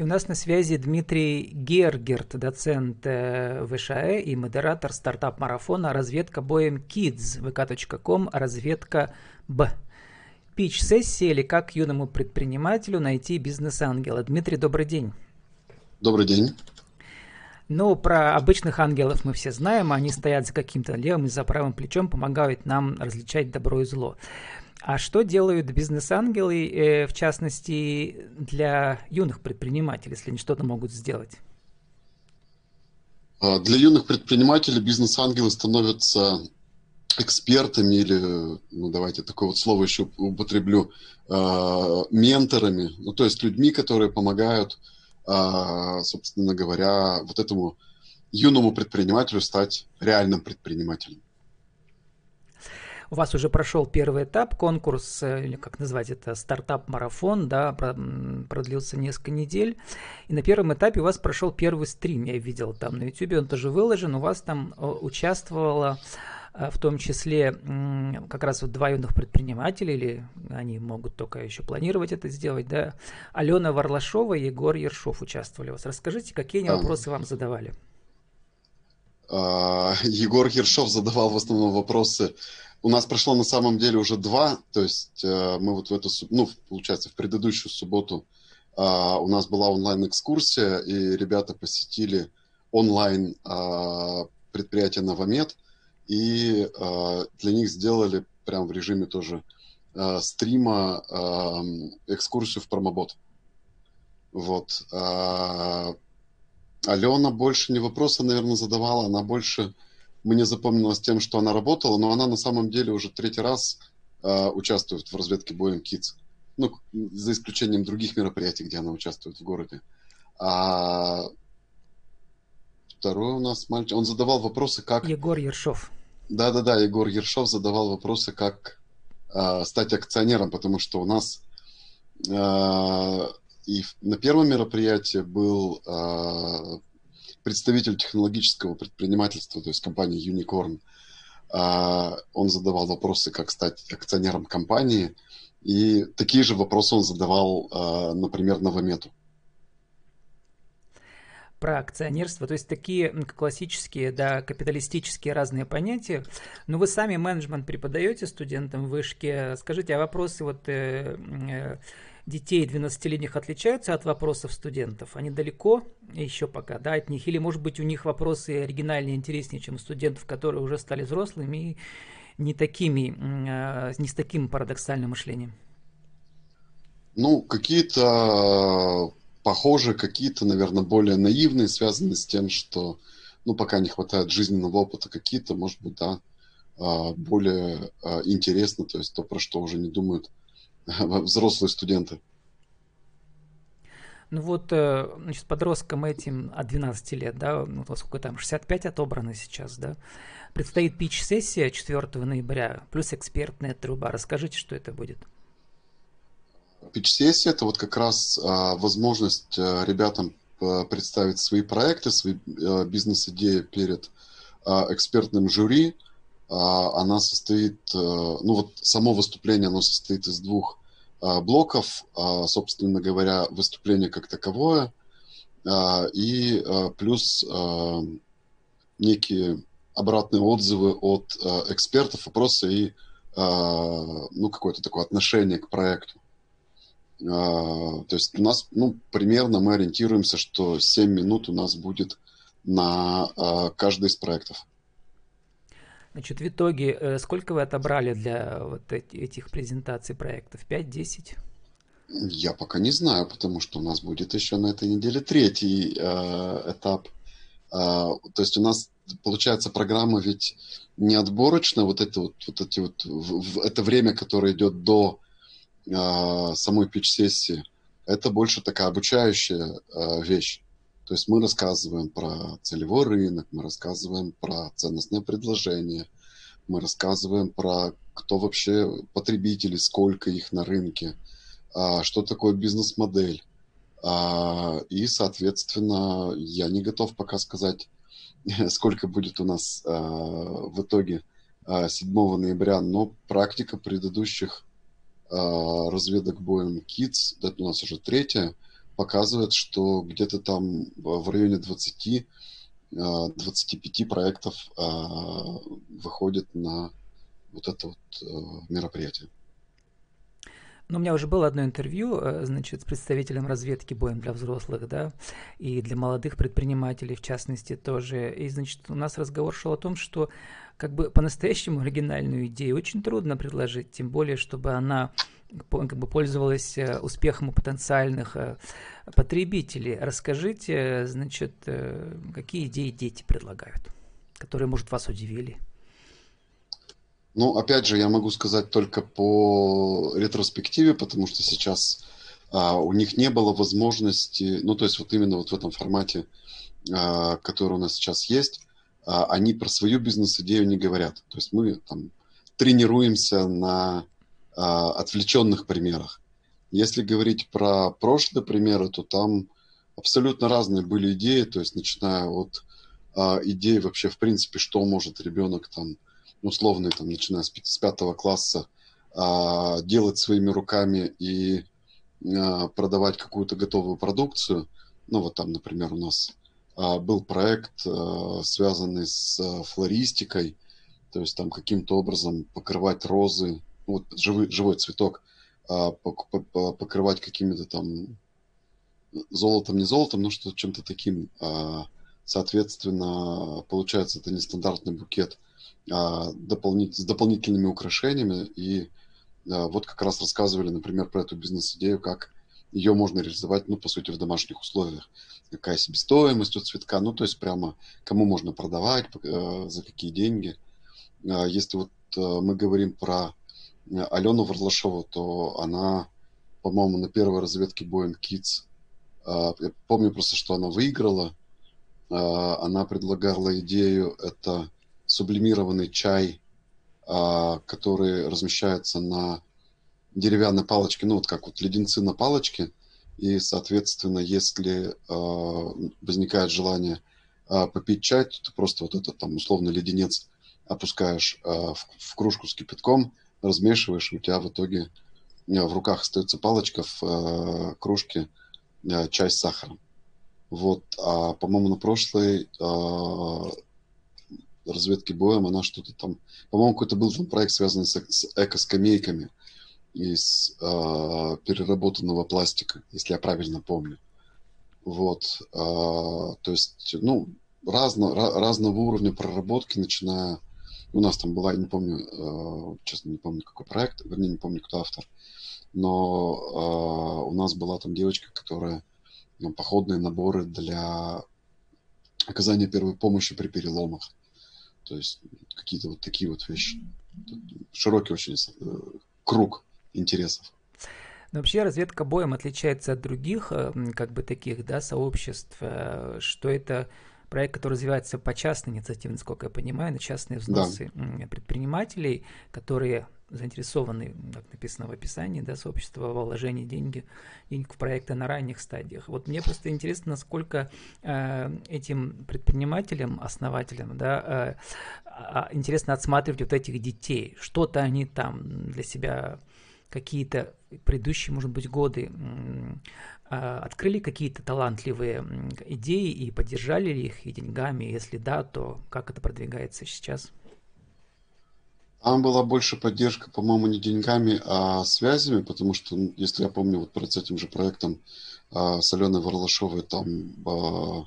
И у нас на связи Дмитрий Гергерт, доцент ВШЭ и модератор стартап-марафона «Разведка боем Kids» vk.com «Разведка Б». Пич-сессия или как юному предпринимателю найти бизнес-ангела. Дмитрий, добрый день. Добрый день. Ну, про обычных ангелов мы все знаем, они стоят за каким-то левым и за правым плечом, помогают нам различать добро и зло. А что делают бизнес-ангелы, э, в частности, для юных предпринимателей, если они что-то могут сделать? А, для юных предпринимателей бизнес-ангелы становятся экспертами или, ну давайте такое вот слово еще употреблю, э, менторами, ну то есть людьми, которые помогают, э, собственно говоря, вот этому юному предпринимателю стать реальным предпринимателем. У вас уже прошел первый этап, конкурс, э, или как назвать это, стартап-марафон, да, продлился несколько недель. И на первом этапе у вас прошел первый стрим, я видел там на YouTube, он тоже выложен, у вас там э, участвовало э, в том числе как раз вот два юных предпринимателя, или они могут только еще планировать это сделать, да, Алена Варлашова и Егор Ершов участвовали у вас. Расскажите, какие они вопросы вам задавали? А, Егор Ершов задавал в основном вопросы у нас прошло на самом деле уже два, то есть э, мы вот в эту, ну, получается, в предыдущую субботу э, у нас была онлайн-экскурсия, и ребята посетили онлайн э, предприятие Новомед, и э, для них сделали прям в режиме тоже э, стрима э, экскурсию в промобот. Вот. Э, Алена больше не вопросы, наверное, задавала, она больше мне запомнилось тем, что она работала, но она на самом деле уже третий раз э, участвует в разведке боем Kids. Ну, за исключением других мероприятий, где она участвует в городе. А второй у нас мальчик, он задавал вопросы, как... Егор Ершов. Да-да-да, Егор Ершов задавал вопросы, как э, стать акционером, потому что у нас э, и на первом мероприятии был э, представитель технологического предпринимательства, то есть компании Unicorn, а, он задавал вопросы, как стать акционером компании, и такие же вопросы он задавал, а, например, Новомету. Про акционерство, то есть такие классические, да, капиталистические разные понятия. Но вы сами менеджмент преподаете студентам в вышке. Скажите, а вопросы вот э, э, детей 12-летних отличаются от вопросов студентов? Они далеко еще пока, да, от них? Или, может быть, у них вопросы оригинальнее, интереснее, чем у студентов, которые уже стали взрослыми и не такими, а, не с таким парадоксальным мышлением? Ну, какие-то похожие, какие-то, наверное, более наивные, связанные с тем, что, ну, пока не хватает жизненного опыта, какие-то, может быть, да, а, более а, интересно, то есть то, про что уже не думают взрослые студенты. Ну вот, э, значит, подросткам этим от 12 лет, да, ну, сколько там, 65 отобрано сейчас, да, предстоит пич-сессия 4 ноября, плюс экспертная труба. Расскажите, что это будет. Пич-сессия – это вот как раз а, возможность а, ребятам а, представить свои проекты, свои бизнес-идеи перед а, экспертным жюри – она состоит, э, ну вот само выступление, оно состоит из двух а, блоков, а, собственно говоря, выступление как таковое, и плюс некие обратные отзывы от экспертов, вопросы и ну, какое-то такое отношение к проекту. То есть у нас, ну, примерно мы ориентируемся, что 7 минут у нас будет на каждый из проектов. Значит, в итоге, э, сколько вы отобрали для вот этих презентаций проектов? 5-10? Я пока не знаю, потому что у нас будет еще на этой неделе третий э, этап. Э, то есть у нас получается программа ведь не отборочная, вот это вот, вот эти вот в, в, это время, которое идет до э, самой пич-сессии, это больше такая обучающая э, вещь. То есть мы рассказываем про целевой рынок, мы рассказываем про ценностное предложение, мы рассказываем про кто вообще потребители, сколько их на рынке, а, что такое бизнес-модель. А, и, соответственно, я не готов пока сказать, сколько будет у нас а, в итоге 7 ноября, но практика предыдущих разведок боем Kids, это у нас уже третья, показывает, что где-то там в районе 20 25 проектов выходит на вот это вот мероприятие. Ну, у меня уже было одно интервью, э, значит, с представителем разведки боем для взрослых, да, и для молодых предпринимателей, в частности, тоже. И, значит, у нас разговор шел о том, что как бы по-настоящему оригинальную идею очень трудно предложить, тем более, чтобы она как бы пользовалась э, успехом у потенциальных э, потребителей. Расскажите, значит, какие идеи дети предлагают, которые, может, вас удивили? Ну, опять же, я могу сказать только по ретроспективе, потому что сейчас а, у них не было возможности, ну, то есть вот именно вот в этом формате, а, который у нас сейчас есть, а, они про свою бизнес-идею не говорят. То есть мы там тренируемся на а, отвлеченных примерах. Если говорить про прошлые примеры, то там абсолютно разные были идеи, то есть начиная от а, идеи вообще, в принципе, что может ребенок там условный, там, начиная с, с пятого класса, а, делать своими руками и а, продавать какую-то готовую продукцию. Ну, вот там, например, у нас а, был проект, а, связанный с а, флористикой, то есть там каким-то образом покрывать розы, вот живой, живой цветок, а, покрывать какими-то там золотом, не золотом, но что чем-то таким. А, соответственно, получается, это нестандартный букет – дополнит, с дополнительными украшениями. И а, вот как раз рассказывали, например, про эту бизнес-идею, как ее можно реализовать, ну, по сути, в домашних условиях. Какая себестоимость у цветка, ну, то есть прямо кому можно продавать, э, за какие деньги. А, если вот э, мы говорим про Алену Варлашову, то она, по-моему, на первой разведке Boeing Kids, я помню просто, что она выиграла, она предлагала идею, это сублимированный чай, а, который размещается на деревянной палочке, ну вот как вот леденцы на палочке, и, соответственно, если а, возникает желание а, попить чай, то ты просто вот этот там условный леденец опускаешь в, кружку с кипятком, размешиваешь, и у тебя в итоге в руках остается палочка в кружке чай с сахаром. Вот, а, по-моему, на прошлой разведки боем, она что-то там, по-моему, какой-то был там проект, связанный с, с эко-скамейками из э, переработанного пластика, если я правильно помню. Вот, э, то есть, ну, разно, разного уровня проработки, начиная, у нас там была, я не помню, э, честно, не помню, какой проект, вернее, не помню, кто автор, но э, у нас была там девочка, которая ну, походные наборы для оказания первой помощи при переломах. То есть какие-то вот такие вот вещи. Широкий очень э, круг интересов. Но вообще разведка боем отличается от других, э, как бы таких, да, сообществ, э, что это проект, который развивается по частной инициативе, насколько я понимаю, на частные взносы да. предпринимателей, которые заинтересованы, как написано в описании, да, сообщество во вложении деньги, денег в проекты на ранних стадиях. Вот мне просто интересно, насколько э, этим предпринимателям, основателям, да, э, интересно отсматривать вот этих детей. Что-то они там для себя какие-то предыдущие, может быть, годы э, открыли какие-то талантливые идеи и поддержали ли их и деньгами? Если да, то как это продвигается сейчас? Там была больше поддержка, по-моему, не деньгами, а связями, потому что, ну, если я помню, вот перед этим же проектом а, с Аленой Варлашовой там а,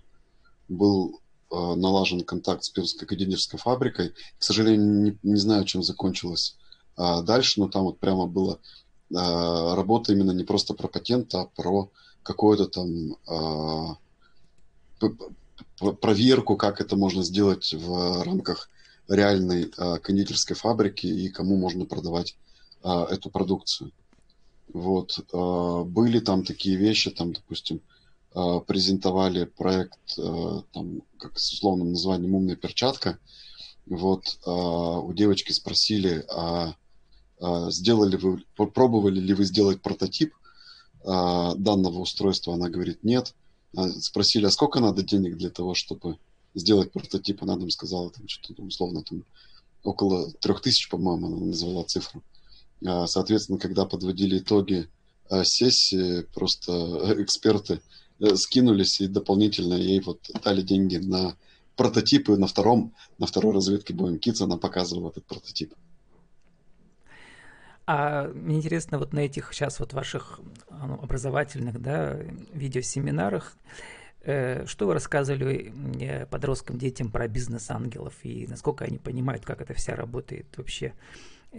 был а, налажен контакт с Пермской кондитерской фабрикой. К сожалению, не, не знаю, чем закончилось дальше, но там вот прямо была работа именно не просто про патент, а про какую-то там проверку, как это можно сделать в рамках реальной а, кондитерской фабрики и кому можно продавать а, эту продукцию. Вот. А, были там такие вещи, там, допустим, презентовали проект там, как с условным названием «Умная перчатка». Вот у девочки спросили, а, сделали вы, пробовали ли вы сделать прототип данного устройства? Она говорит, нет. Спросили, а сколько надо денег для того, чтобы сделать прототип, она нам сказала там что-то условно там около трех тысяч, по-моему, она назвала цифру. А, соответственно, когда подводили итоги сессии просто эксперты скинулись и дополнительно ей вот дали деньги на прототипы на втором, на второй разведке Boeing Kids она показывала этот прототип. А мне интересно, вот на этих сейчас вот ваших ну, образовательных, да, видеосеминарах, э, что вы рассказывали э, подросткам, детям про бизнес-ангелов и насколько они понимают, как это вся работает вообще?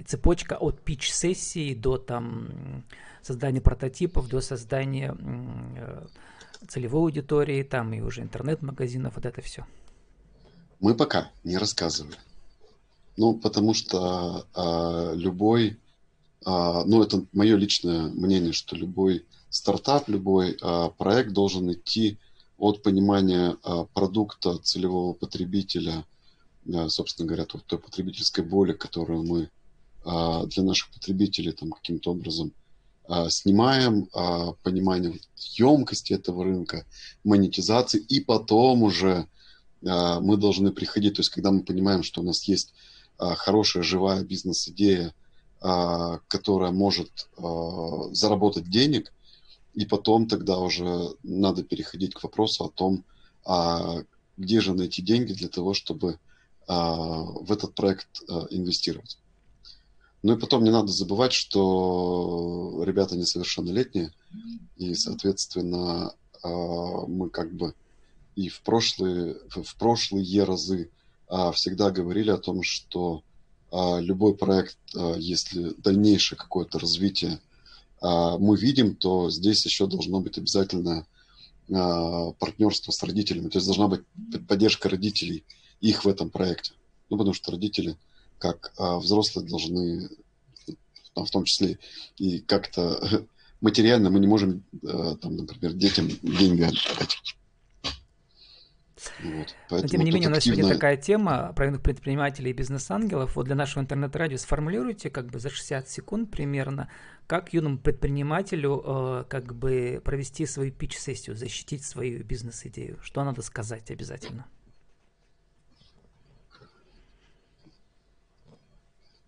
Цепочка от пич-сессии до там создания прототипов, до создания э, целевой аудитории, там и уже интернет-магазинов, вот это все. Мы пока не рассказывали. Ну, потому что э, любой а, ну, это мое личное мнение, что любой стартап, любой а, проект должен идти от понимания а, продукта целевого потребителя, собственно говоря, той потребительской боли, которую мы для наших потребителей там каким-то образом снимаем, понимание емкости этого рынка, монетизации, и потом уже мы должны приходить, то есть когда мы понимаем, что у нас есть хорошая живая бизнес-идея, а, которая может а, заработать денег, и потом тогда уже надо переходить к вопросу о том, а где же найти деньги для того, чтобы в этот проект инвестировать. Ну и потом не надо забывать, что ребята несовершеннолетние, и, соответственно, мы как бы и в прошлые, в прошлые разы всегда говорили о том, что а, любой проект, а, если дальнейшее какое-то развитие а, мы видим, то здесь еще должно быть обязательно партнерство с родителями. То есть должна быть поддержка родителей их в этом проекте. Ну, потому что родители, как взрослые, должны, в том числе и как-то материально мы не можем, там, например, детям деньги отдать. Вот. Но тем не менее, у нас активно... сегодня такая тема про предпринимателей и бизнес-ангелов. Вот для нашего интернет-радио сформулируйте как бы за 60 секунд примерно, как юному предпринимателю э, как бы провести свою пич-сессию, защитить свою бизнес-идею. Что надо сказать обязательно?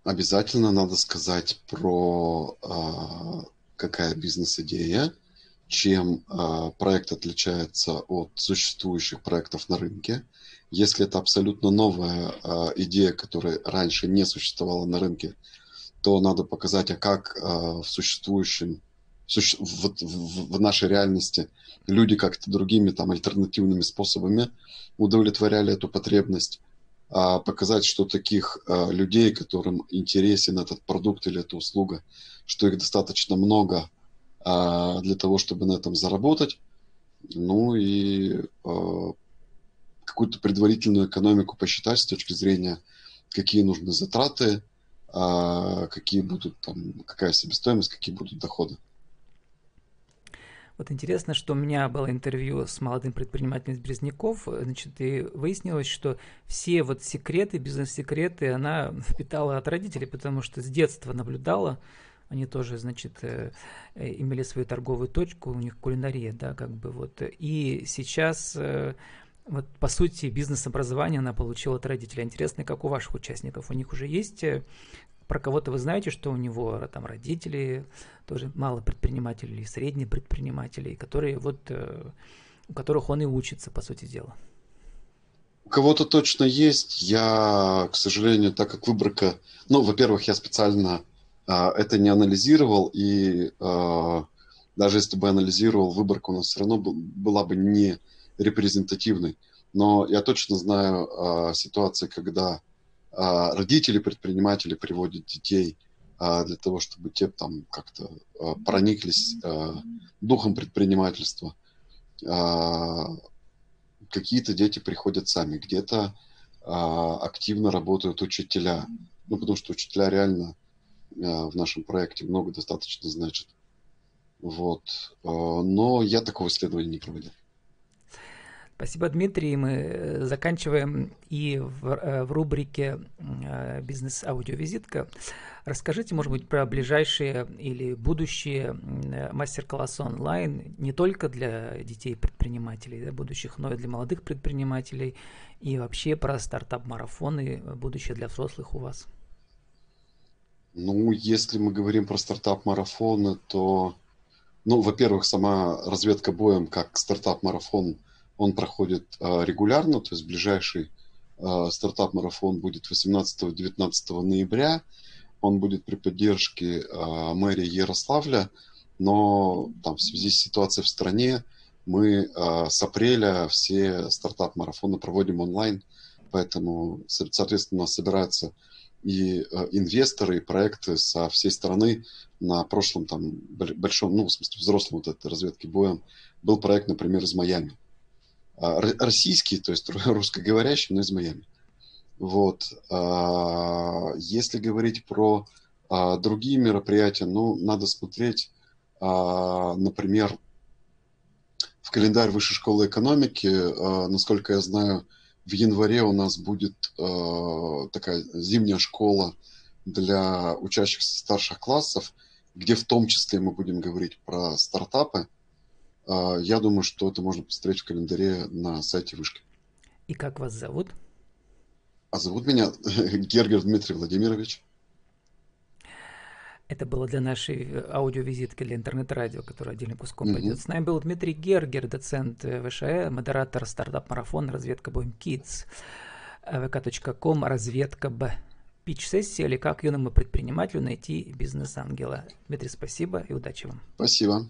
Обязательно надо сказать про э, какая бизнес-идея, чем э, проект отличается от существующих проектов на рынке. Если это абсолютно новая э, идея, которая раньше не существовала на рынке, то надо показать, а как э, в существующем, суще, в, в, в нашей реальности люди как-то другими там альтернативными способами удовлетворяли эту потребность. А показать, что таких э, людей, которым интересен этот продукт или эта услуга, что их достаточно много, а, для того, чтобы на этом заработать. Ну и а, какую-то предварительную экономику посчитать с точки зрения, какие нужны затраты, какие будут там, какая себестоимость, какие будут доходы. Вот интересно, что у меня было интервью с молодым предпринимателем из Березняков, значит, и выяснилось, что все вот секреты, бизнес-секреты она впитала от родителей, потому что с детства наблюдала, они тоже, значит, э, э, имели свою торговую точку, у них кулинария, да, как бы вот. И сейчас, э, вот по сути, бизнес-образование она получила от родителей. Интересно, как у ваших участников? У них уже есть про кого-то вы знаете, что у него там родители, тоже мало предпринимателей, средние предприниматели, которые вот, у которых он и учится, по сути дела. У кого-то точно есть. Я, к сожалению, так как выборка... Ну, во-первых, я специально а, это не анализировал, и а, даже если бы анализировал, выборка у нас все равно была бы не репрезентативной. Но я точно знаю а, ситуации, когда родители предприниматели приводят детей для того, чтобы те там как-то прониклись духом предпринимательства. Какие-то дети приходят сами, где-то активно работают учителя. Ну, потому что учителя реально Э, в нашем проекте много достаточно значит. Вот. Э, но я такого исследования не проводил. Спасибо, Дмитрий. Мы э, заканчиваем и в, в рубрике «Бизнес-аудиовизитка». Расскажите, может быть, про ближайшие или будущие мастер-классы онлайн не только для детей-предпринимателей, да, будущих, но и для молодых предпринимателей, и вообще про стартап-марафоны, будущее для взрослых у вас. Ну, если мы говорим про стартап-марафоны, то Ну, во-первых, сама разведка боем как стартап-марафон, он проходит э, регулярно, то есть ближайший э, стартап-марафон будет 18-19 ноября. Он будет при поддержке э, мэрии Ярославля, но там, в связи с ситуацией в стране мы с апреля все стартап-марафоны проводим онлайн, поэтому, соответственно, у нас собираются и инвесторы, и проекты со всей страны. На прошлом там большом, ну, в смысле, взрослом вот этой разведки боем был проект, например, из Майами. А, российский, то есть русскоговорящий, но из Майами. Вот. А, если говорить про а, другие мероприятия, ну, надо смотреть, например, в календарь Высшей школы экономики. Насколько я знаю, в январе у нас будет такая зимняя школа для учащихся старших классов, где в том числе мы будем говорить про стартапы. Я думаю, что это можно посмотреть в календаре на сайте Вышки. И как вас зовут? А зовут меня Гергер Дмитрий Владимирович. Это было для нашей аудиовизитки для интернет-радио, которая отдельным куском mm-hmm. пойдет. С нами был Дмитрий Гергер, доцент ВШЭ, модератор стартап-марафон «Разведка Боем Kids», vk.com «Разведка Б». Пич-сессия или как юному предпринимателю найти бизнес-ангела. Дмитрий, спасибо и удачи вам. Спасибо.